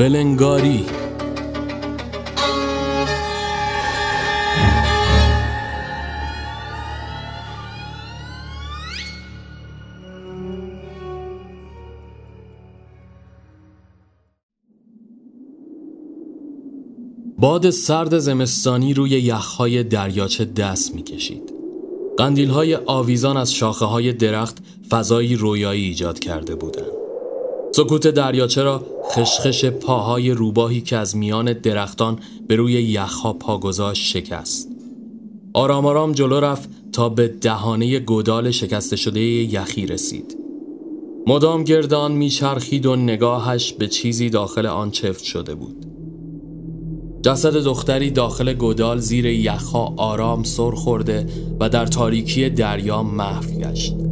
ولنگاری باد سرد زمستانی روی یخهای دریاچه دست می‌کشید. قندیل های آویزان از شاخه های درخت فضایی رویایی ایجاد کرده بودند. سکوت دریاچه را خشخش پاهای روباهی که از میان درختان به روی یخها پا گذاشت شکست. آرام آرام جلو رفت تا به دهانه گودال شکسته شده یخی رسید. مدام گردان میچرخید و نگاهش به چیزی داخل آن چفت شده بود. جسد دختری داخل گودال زیر یخها آرام سر خورده و در تاریکی دریا محو گشت.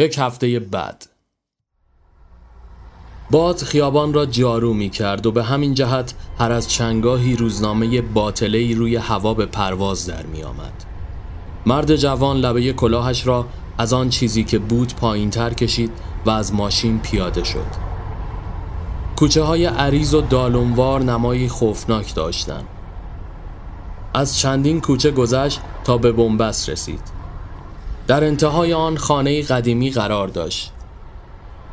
یک هفته بعد باد خیابان را جارو می کرد و به همین جهت هر از چنگاهی روزنامه باطله روی هوا به پرواز در می آمد. مرد جوان لبه کلاهش را از آن چیزی که بود پایین تر کشید و از ماشین پیاده شد. کوچه های عریض و دالونوار نمایی خوفناک داشتند. از چندین کوچه گذشت تا به بنبست رسید. در انتهای آن خانه قدیمی قرار داشت.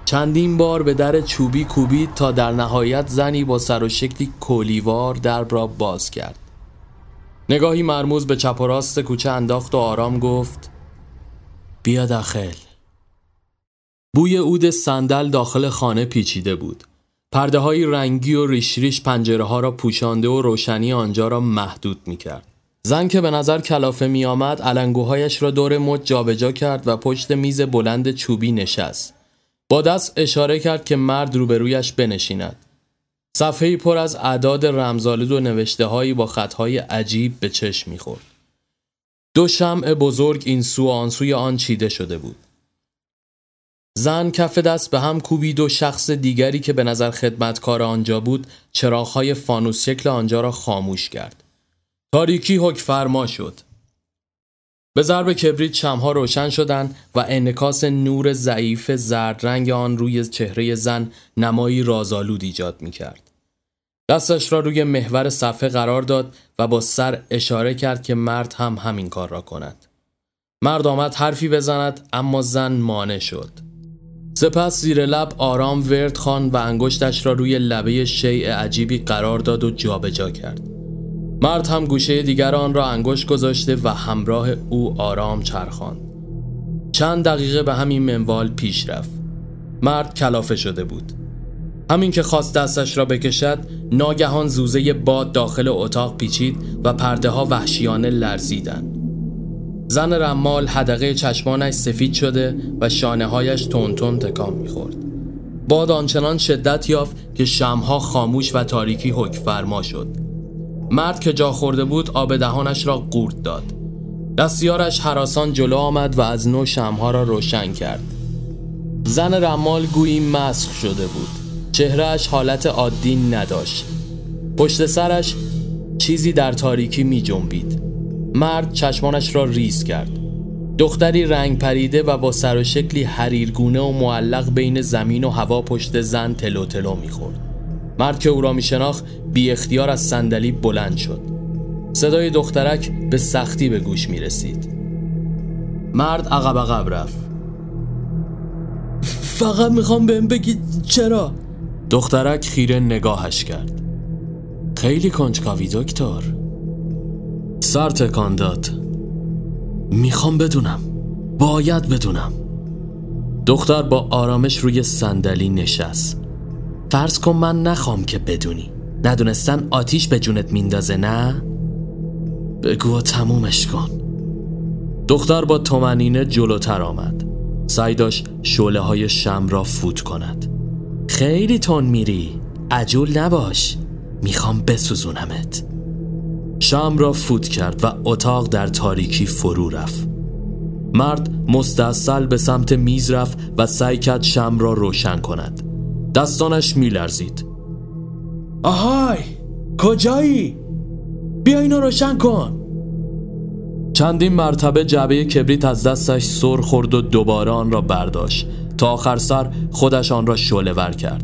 چندین بار به در چوبی کوبید تا در نهایت زنی با سر و شکلی کولیوار درب را باز کرد. نگاهی مرموز به چپ و راست کوچه انداخت و آرام گفت بیا داخل بوی عود صندل داخل خانه پیچیده بود پرده های رنگی و ریش ریش پنجره ها را پوشانده و روشنی آنجا را محدود می کرد. زن که به نظر کلافه می آمد علنگوهایش را دور مد جابجا کرد و پشت میز بلند چوبی نشست. با دست اشاره کرد که مرد روبرویش بنشیند. صفحه پر از اعداد رمزالود و نوشته هایی با خطهای عجیب به چشم می‌خورد. دو شمع بزرگ این سو آن سوی آن چیده شده بود. زن کف دست به هم کوبید و شخص دیگری که به نظر خدمتکار آنجا بود چراغهای فانوس شکل آنجا را خاموش کرد. تاریکی حک فرما شد. به ضرب کبریت شمها روشن شدند و انکاس نور ضعیف زرد رنگ آن روی چهره زن نمایی رازآلود ایجاد می کرد. دستش را روی محور صفحه قرار داد و با سر اشاره کرد که مرد هم همین کار را کند. مرد آمد حرفی بزند اما زن مانع شد. سپس زیر لب آرام ورد خان و انگشتش را روی لبه شیء عجیبی قرار داد و جابجا کرد. مرد هم گوشه دیگر آن را انگشت گذاشته و همراه او آرام چرخاند. چند دقیقه به همین منوال پیش رفت. مرد کلافه شده بود. همین که خواست دستش را بکشد ناگهان زوزه باد داخل اتاق پیچید و پرده ها وحشیانه لرزیدند. زن رمال حدقه چشمانش سفید شده و شانه هایش تون تکان می‌خورد. باد آنچنان شدت یافت که شمها خاموش و تاریکی حک فرما شد. مرد که جا خورده بود آب دهانش را قورت داد. دستیارش حراسان جلو آمد و از نو شمها را روشن کرد. زن رمال گویی مسخ شده بود. چهرهش حالت عادی نداشت پشت سرش چیزی در تاریکی می جنبید. مرد چشمانش را ریز کرد دختری رنگ پریده و با سر و شکلی حریرگونه و معلق بین زمین و هوا پشت زن تلو تلو می‌خورد مرد که او را میشناخت بی اختیار از صندلی بلند شد. صدای دخترک به سختی به گوش می رسید مرد عقب عقب رفت. فقط می‌خوام بهم بگی چرا؟ دخترک خیره نگاهش کرد. خیلی کنجکاوی دکتر. سر تکان داد. می‌خوام بدونم. باید بدونم. دختر با آرامش روی صندلی نشست. فرض کن من نخوام که بدونی. ندونستن آتیش به جونت میندازه نه؟ بگو و تمومش کن. دختر با تومنینه جلوتر آمد. سعی داشت شعله های شم را فوت کند. خیلی تون میری. عجول نباش. می‌خوام بسوزونمت. شام را فوت کرد و اتاق در تاریکی فرو رفت. مرد مستاصل به سمت میز رفت و سعی کرد شم را روشن کند. دستانش میلرزید. آهای کجایی؟ بیا اینو روشن کن. چندین مرتبه جعبه کبریت از دستش سر خورد و دوباره آن را برداشت. تا آخر سر خودش آن را شعله ور کرد.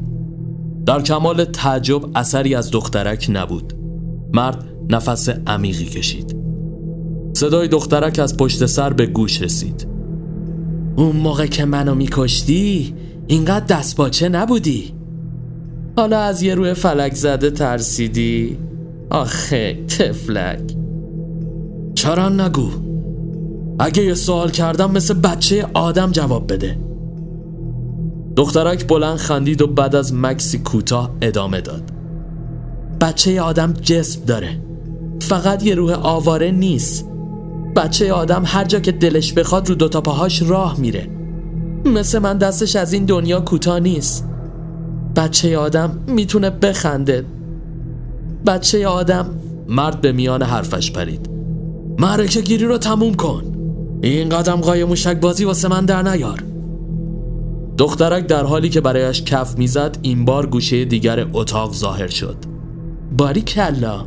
در کمال تعجب اثری از دخترک نبود. مرد نفس عمیقی کشید. صدای دخترک از پشت سر به گوش رسید. اون موقع که منو میکشتی اینقدر دستپاچه نبودی؟ حالا از یه روی فلک زده ترسیدی؟ آخه تفلک. چرا نگو؟ اگه یه سوال کردم مثل بچه آدم جواب بده. دخترک بلند خندید و بعد از مکسی کوتاه ادامه داد. بچه آدم جسم داره. فقط یه روح آواره نیست. بچه آدم هر جا که دلش بخواد رو دوتا پاهاش راه میره. مثل من دستش از این دنیا کوتاه نیست. بچه آدم می‌تونه بخنده. بچه آدم مرد به میان حرفش پرید. معرکه گیری رو تموم کن. این قدم قای موشک بازی واسه من در نیار. دخترک در حالی که برایش کف می‌زد این بار گوشه دیگر اتاق ظاهر شد. باری کلا.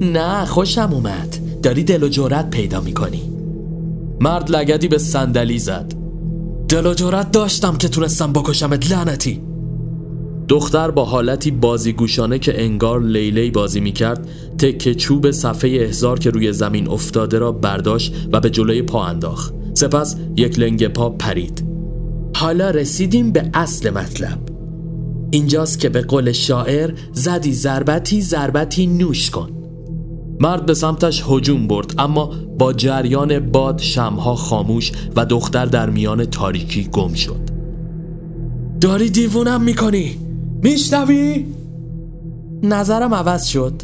نه خوشم اومد. داری دل و جورت پیدا می‌کنی. مرد لگدی به صندلی زد. دل و داشتم که تونستم بکشمت لعنتی. دختر با حالتی بازیگوشانه که انگار لیلی بازی می‌کرد تکه چوب صفحه احزار که روی زمین افتاده را برداشت و به جلوی پا انداخت. سپس یک لنگ پا پرید. حالا رسیدیم به اصل مطلب. اینجاست که به قول شاعر زدی ضربتی ضربتی نوش کن. مرد به سمتش هجوم برد اما با جریان باد شمها خاموش و دختر در میان تاریکی گم شد. داری دیوونم می‌کنی؟ میشنوی؟ نظرم عوض شد.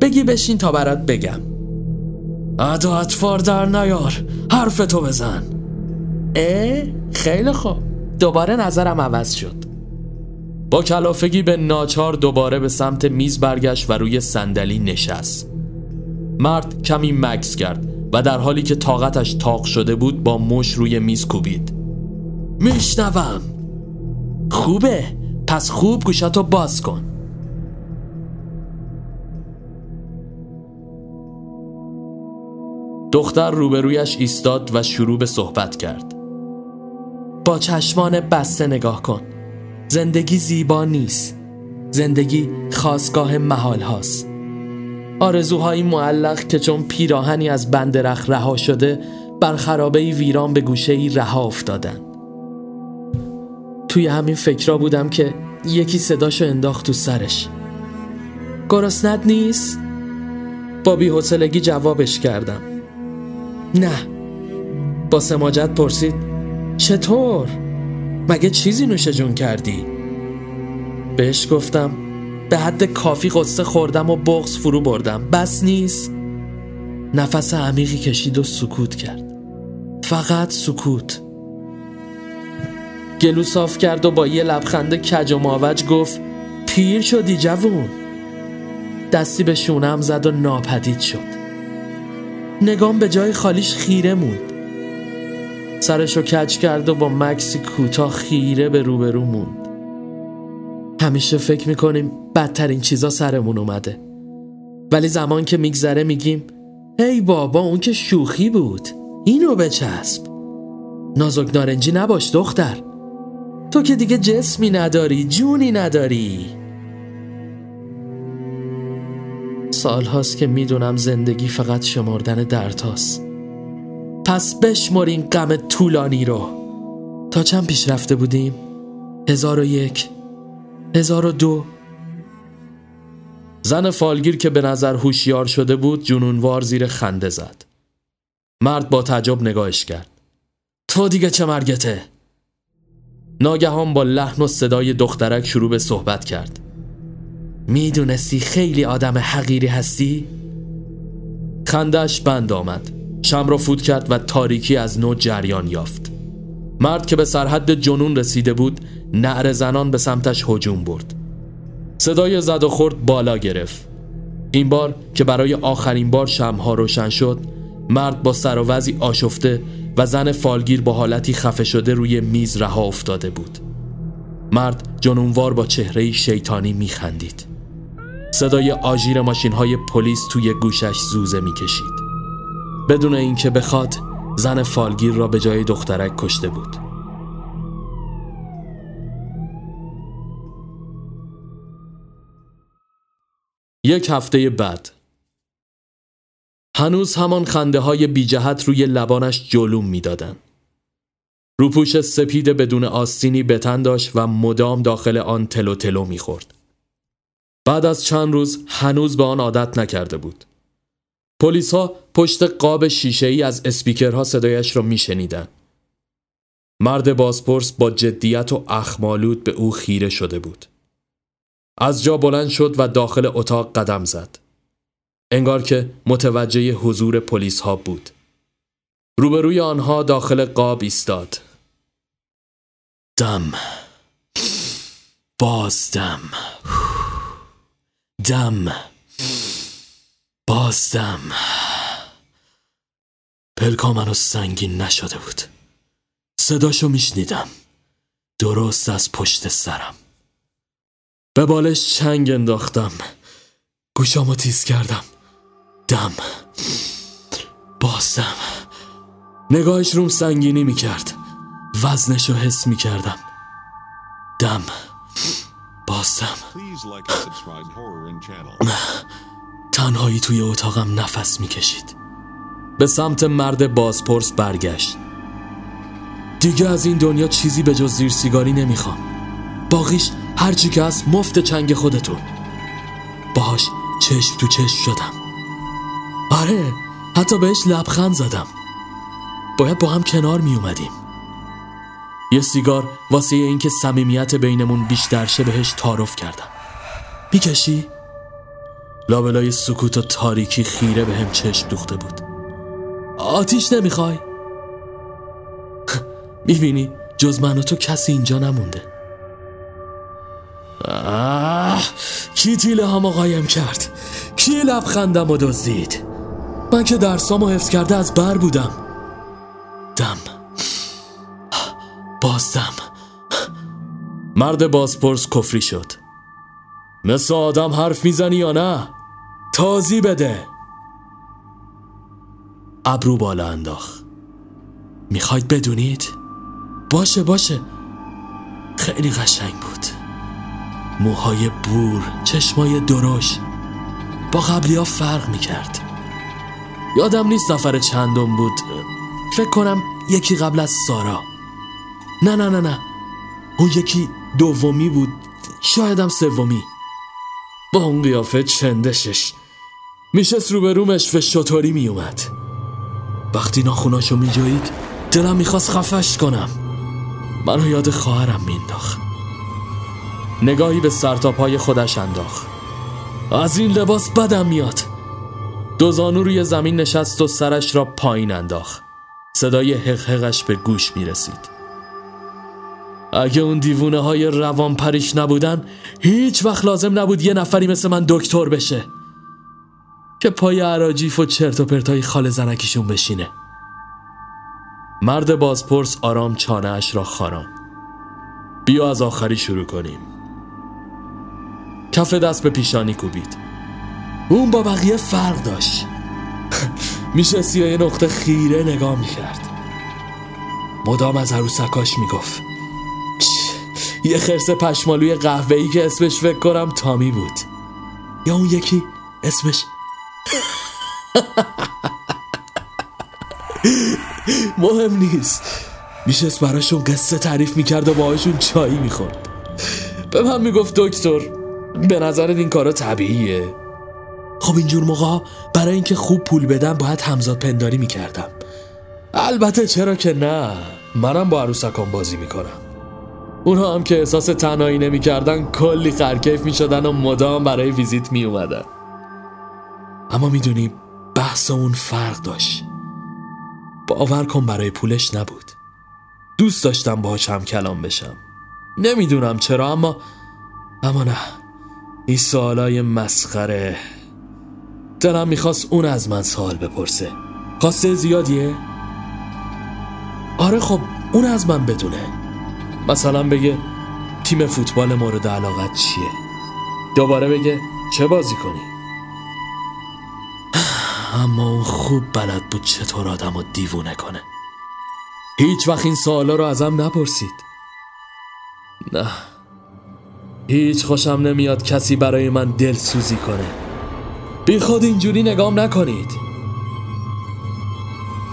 بگی بشین تا برات بگم. ادا اطفار در نیار. حرف تو بزن. اه خیلی خوب. دوباره نظرم عوض شد. با کلافگی به ناچار دوباره به سمت میز برگشت و روی صندلی نشست. مرد کمی مکس کرد و در حالی که طاقتش تاق شده بود با مش روی میز کوبید. میشنوم. خوبه. پس خوب گوشاتو باز کن. دختر روبرویش ایستاد و شروع به صحبت کرد. با چشمان بسته نگاه کن. زندگی زیبا نیست. زندگی خواستگاه محال هاست. آرزوهایی معلق که چون پیراهنی از بندرخ رها شده بر خرابه ویران به گوشه ای رها افتادن. توی همین فکرا بودم که یکی صداشو انداخت تو سرش. گرسنت نیست؟ با بیحسلگی جوابش کردم. نه. با سماجت پرسید چطور؟ مگه چیزی نوش جون کردی؟ بهش گفتم به حد کافی قصه خوردم و بغز فرو بردم. بس نیست؟ نفس عمیقی کشید و سکوت کرد. فقط سکوت. گلو صاف کرد و با یه لبخند کج و ماوج گفت پیر شدی جوون. دستی به شونم زد و ناپدید شد. نگام به جای خالیش خیره موند. سرشو کج کرد و با مکسی کوتاه خیره به روبرو موند. همیشه فکر می‌کنیم بدترین چیزا سرمون اومده. ولی زمان که میگذره میگیم ای بابا اون که شوخی بود. اینو بچسب. نازک نارنجی نباش دختر. تو که دیگه جسمی نداری جونی نداری. سال هاست که می‌دونم زندگی فقط شمردن درتاست پس بشمر این غم طولانی رو تا چند پیش رفته بودیم؟ هزار و یک هزار و دو زن فالگیر که به نظر هوشیار شده بود جنونوار زیر خنده زد مرد با تعجب نگاهش کرد تو دیگه چه مرگته؟ ناگهان با لحن و صدای دخترک شروع به صحبت کرد می‌دونستی خیلی آدم حقیری هستی؟ خندش بند آمد شم را فوت کرد و تاریکی از نو جریان یافت. مرد که به سرحد جنون رسیده بود نعر زنان به سمتش هجوم برد. صدای زد و خورد بالا گرفت. این بار که برای آخرین بار شمها روشن شد مرد با سر و وضعی آشفته و زن فالگیر با حالتی خفه شده روی میز رها افتاده بود. مرد جنونوار با چهره شیطانی میخندید. صدای آژیر ماشین های پلیس توی گوشش زوزه می‌کشید. بدون اینکه بخواد زن فالگیر را به جای دخترک کشته بود یک هفته بعد هنوز همان خنده های بی جهت روی لبانش جلوم می‌دادند. روپوش سپید بدون آستینی بتن داشت و مدام داخل آن تلو تلو می‌خورد. بعد از چند روز هنوز به آن عادت نکرده بود. پلیس ها پشت قاب شیشه ای از اسپیکرها صدایش را میشنیدند. مرد بازپرس با جدیت و اخمالود به او خیره شده بود. از جا بلند شد و داخل اتاق قدم زد. انگار که متوجه حضور پلیس ها بود. روبروی آنها داخل قاب ایستاد. دم بازدم دم بازدم. پلکا منو سنگین نشده بود. صداشو میشنیدم. درست از پشت سرم. به بالش چنگ انداختم. گوشامو تیز کردم. دم. بازدم. نگاهش روم سنگینی می‌کرد. وزنشو حس می‌کردم. دم. بازدم. تنهایی توی اتاقم نفس می‌کشید. به سمت مرد بازپرس برگشت. دیگه از این دنیا چیزی به جز زیر سیگاری نمی‌خوام. باقیش هرچی که هست مفت چنگ خودتون. باهاش چشم تو چشم شدم. آره حتی بهش لبخند زدم. باید با هم کنار می اومدیم یه سیگار واسه اینکه صمیمیت بینمون بیشتر شه بهش تعارف کردم. می‌کشی؟ لابلای سکوت و تاریکی خیره به هم چشم دوخته بود. آتیش نمی‌خوای؟ می‌بینی جز من و تو کسی اینجا نمونده. آه کی تیله هم قایم کرد؟ کی لبخندم و دزدید؟ من که درسامو حفظ کرده از بر بودم. دم. بازدم. مرد بازپرس کفری شد. مثل آدم حرف می‌زنی یا نه؟ تازی بده. ابرو بالا انداخ می‌خواید بدونید؟ باشه باشه. خیلی قشنگ بود. موهای بور چشمای درش با قبلی ها فرق می‌کرد. یادم نیست نفر چندم بود. فکر کنم یکی قبل از سارا. نه نه نه نه. اون یکی دومی بود. شایدم سومی. با اون قیافه چندشش. میشست رو به رومش و شطوری میومد. وقتی ناخوناشو میجایید دلم می‌خواست خفش کنم. منو یاد خواهرم مینداخت. نگاهی به سرتاپای خودش انداخت. از این لباس بدم میاد. دو زانو روی زمین نشست و سرش را پایین انداخت. صدای حقحقش به گوش می‌رسید. اگه اون دیوونه های روان پریش نبودن هیچ وقت لازم نبود یه نفری مثل من دکتر بشه. که پای عراجیف و چرت و پرتای خال زنکیشون بشینه. مرد بازپرس آرام چانه اش را خاران بیا از آخری شروع کنیم. کف دست به پیشانی کوبید. اون با بقیه فرق داشت. میشه سیاه نقطه خیره نگاه می‌کرد. مدام از عروسکاش می‌گفت. یه خرس پشمالوی قهوه‌ای که اسمش فکر کنم تامی بود. یا اون یکی اسمش؟ مهم نیست. میشست براشون قصه تعریف می‌کرد و باهاشون چایی می‌خورد. به من می‌گفت دکتر. به نظرت این کارا طبیعیه؟ خب اینجور موقع برای اینکه خوب پول بدم باید همزاد پنداری می‌کردم. البته چرا که نه؟ منم با عروسکان بازی می‌کنم. اونها هم که احساس تنهایی نمی‌کردن کلی خرکیف می‌شدن و مدام برای ویزیت می اومدن اما می‌دونی بحث اون فرق داشت. باور کن برای پولش نبود. دوست داشتم باهاش هم کلام بشم. نمی‌دونم چرا اما اما نه. این سوالای مسخره. دلم می‌خواست اون از من سوال بپرسه. خواسته زیادیه؟ آره خب اون از من بدونه. مثلا بگه تیم فوتبال مورد علاقت چیه؟ دوباره بگه چه بازی کنی؟ اما اون خوب بلد بود چطور آدم رو دیوونه کنه. هیچ وقت این سوالا رو ازم نپرسید. نه. هیچ خوشم نمیاد کسی برای من دل سوزی کنه. بی خود اینجوری نگام نکنید.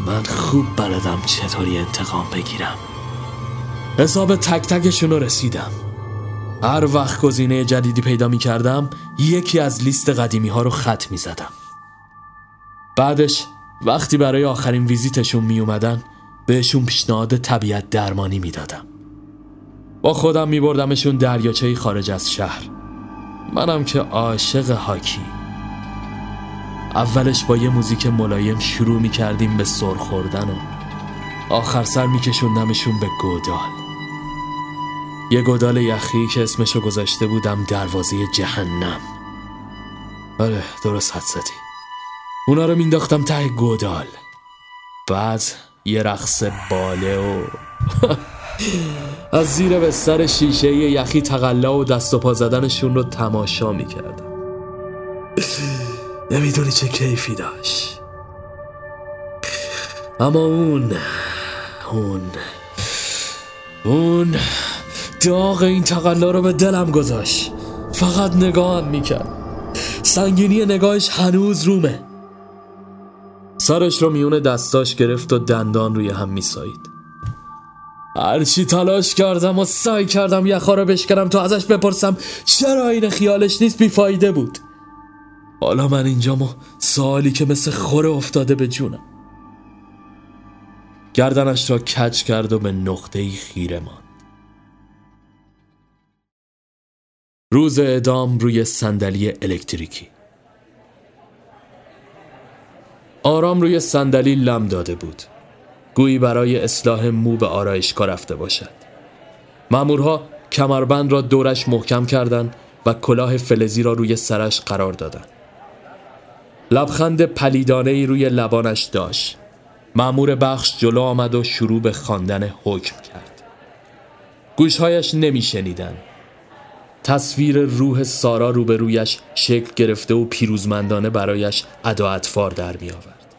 من خوب بلدم چطوری انتقام بگیرم. حساب تک تکشون رو رسیدم. هر وقت گزینه جدیدی پیدا می کردم یکی از لیست قدیمی ها رو خط می زدم بعدش وقتی برای آخرین ویزیتشون می اومدن بهشون پیشنهاد طبیعت درمانی می دادم با خودم می بردمشون دریاچه خارج از شهر. منم که عاشق هاکی. اولش با یه موزیک ملایم شروع می کردیم به سر خوردن و آخر سر می کشوندمشون به گودال. یه گودال یخی که اسمشو گذاشته بودم دروازه جهنم. آره درست حد زدی. اونا رو مینداختم ته گودال. بعد یه رقص باله و از زیر به سر شیشه یخی تقلا و دست و پا زدنشون رو تماشا می‌کردم. نمی‌دونی چه کیفی داشت. اما اون اون اون داغ این تقلا رو به دلم گذاشت. فقط نگاهم می‌کرد. سنگینی نگاهش هنوز رومه. سرش رو میون دستاش گرفت و دندان روی هم میسایید. هرچی تلاش کردم و سعی کردم یخا رو بشکنم تا ازش بپرسم چرا این خیالش نیست بیفایده بود. حالا من اینجام و سوالی که مثل خوره افتاده به جونم. گردنش را کج کرد و به نقطه خیره ماند. روز اعدام روی صندلی الکتریکی. آرام روی صندلی لم داده بود. گویی برای اصلاح مو به آرایشگاه رفته باشد. مامورها کمربند را دورش محکم کردند و کلاه فلزی را روی سرش قرار دادند. لبخند پلیدانه ای روی لبانش داشت. مامور بخش جلو آمد و شروع به خواندن حکم کرد. گوشهایش نمیشنیدند. تصویر روح سارا روبرویش شکل گرفته و پیروزمندانه برایش ادا اطفار در می آورد.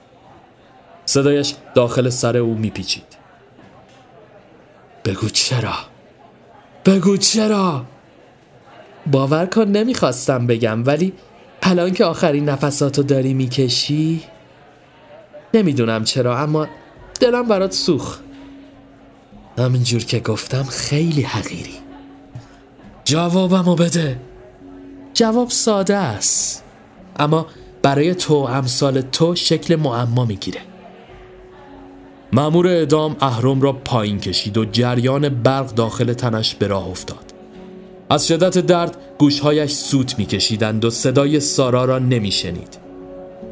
صدایش داخل سر او میپیچید. بگو چرا؟ بگو چرا؟ باور کن نمی‌خواستم بگم ولی الان که آخرین نفساتو داری می‌کشی؟ نمی‌دونم چرا اما دلم برات سوخ همینجور که گفتم خیلی حقیری. جوابمو بده. جواب ساده است. اما برای تو امثال تو شکل معما می‌گیره. مامور اعدام اهرم را پایین کشید و جریان برق داخل تنش به راه افتاد. از شدت درد گوشهایش سوت میکشیدند و صدای سارا را نمیشنید.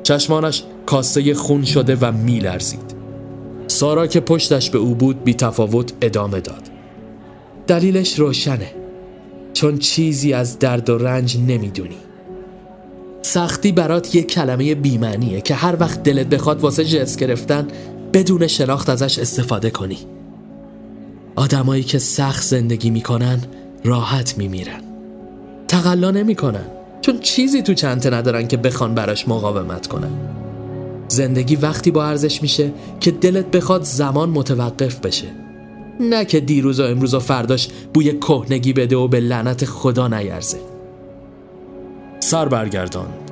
چشمانش کاسه خون شده و میلرزید. سارا که پشتش به او بود بی تفاوت ادامه داد. دلیلش روشنه. چون چیزی از درد و رنج نمی‌دونی. سختی برات یک کلمه بیمعنیه که هر وقت دلت بخواد واسه جس گرفتن بدون شناخت ازش استفاده کنی. آدمایی که سخت زندگی می‌کنن راحت میمیرن. تقلا نمی‌کنن. چون چیزی تو چنته ندارن که بخوان براش مقاومت کنن. زندگی وقتی با ارزش میشه که دلت بخواد زمان متوقف بشه. نه که دیروز و امروز و فرداش بوی کهنگی بده و به لعنت خدا نیرزه. سر برگرداند.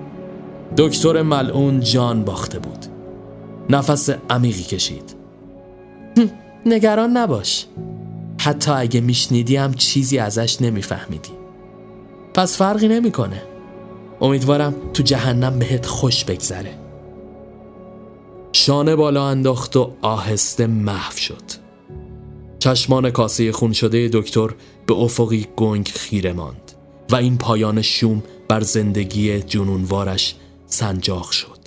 دکتر ملعون جان باخته بود. نفس عمیقی کشید. نگران نباش. حتی اگه میشنیدی هم چیزی ازش نمیفهمیدی. پس فرقی نمی‌کنه. امیدوارم تو جهنم بهت خوش بگذره. شانه بالا انداخت و آهسته محو شد. چشمان کاسه خون شده دکتر به افقی گنگ خیره ماند و این پایان شوم بر زندگی جنونوارش سنجاق شد.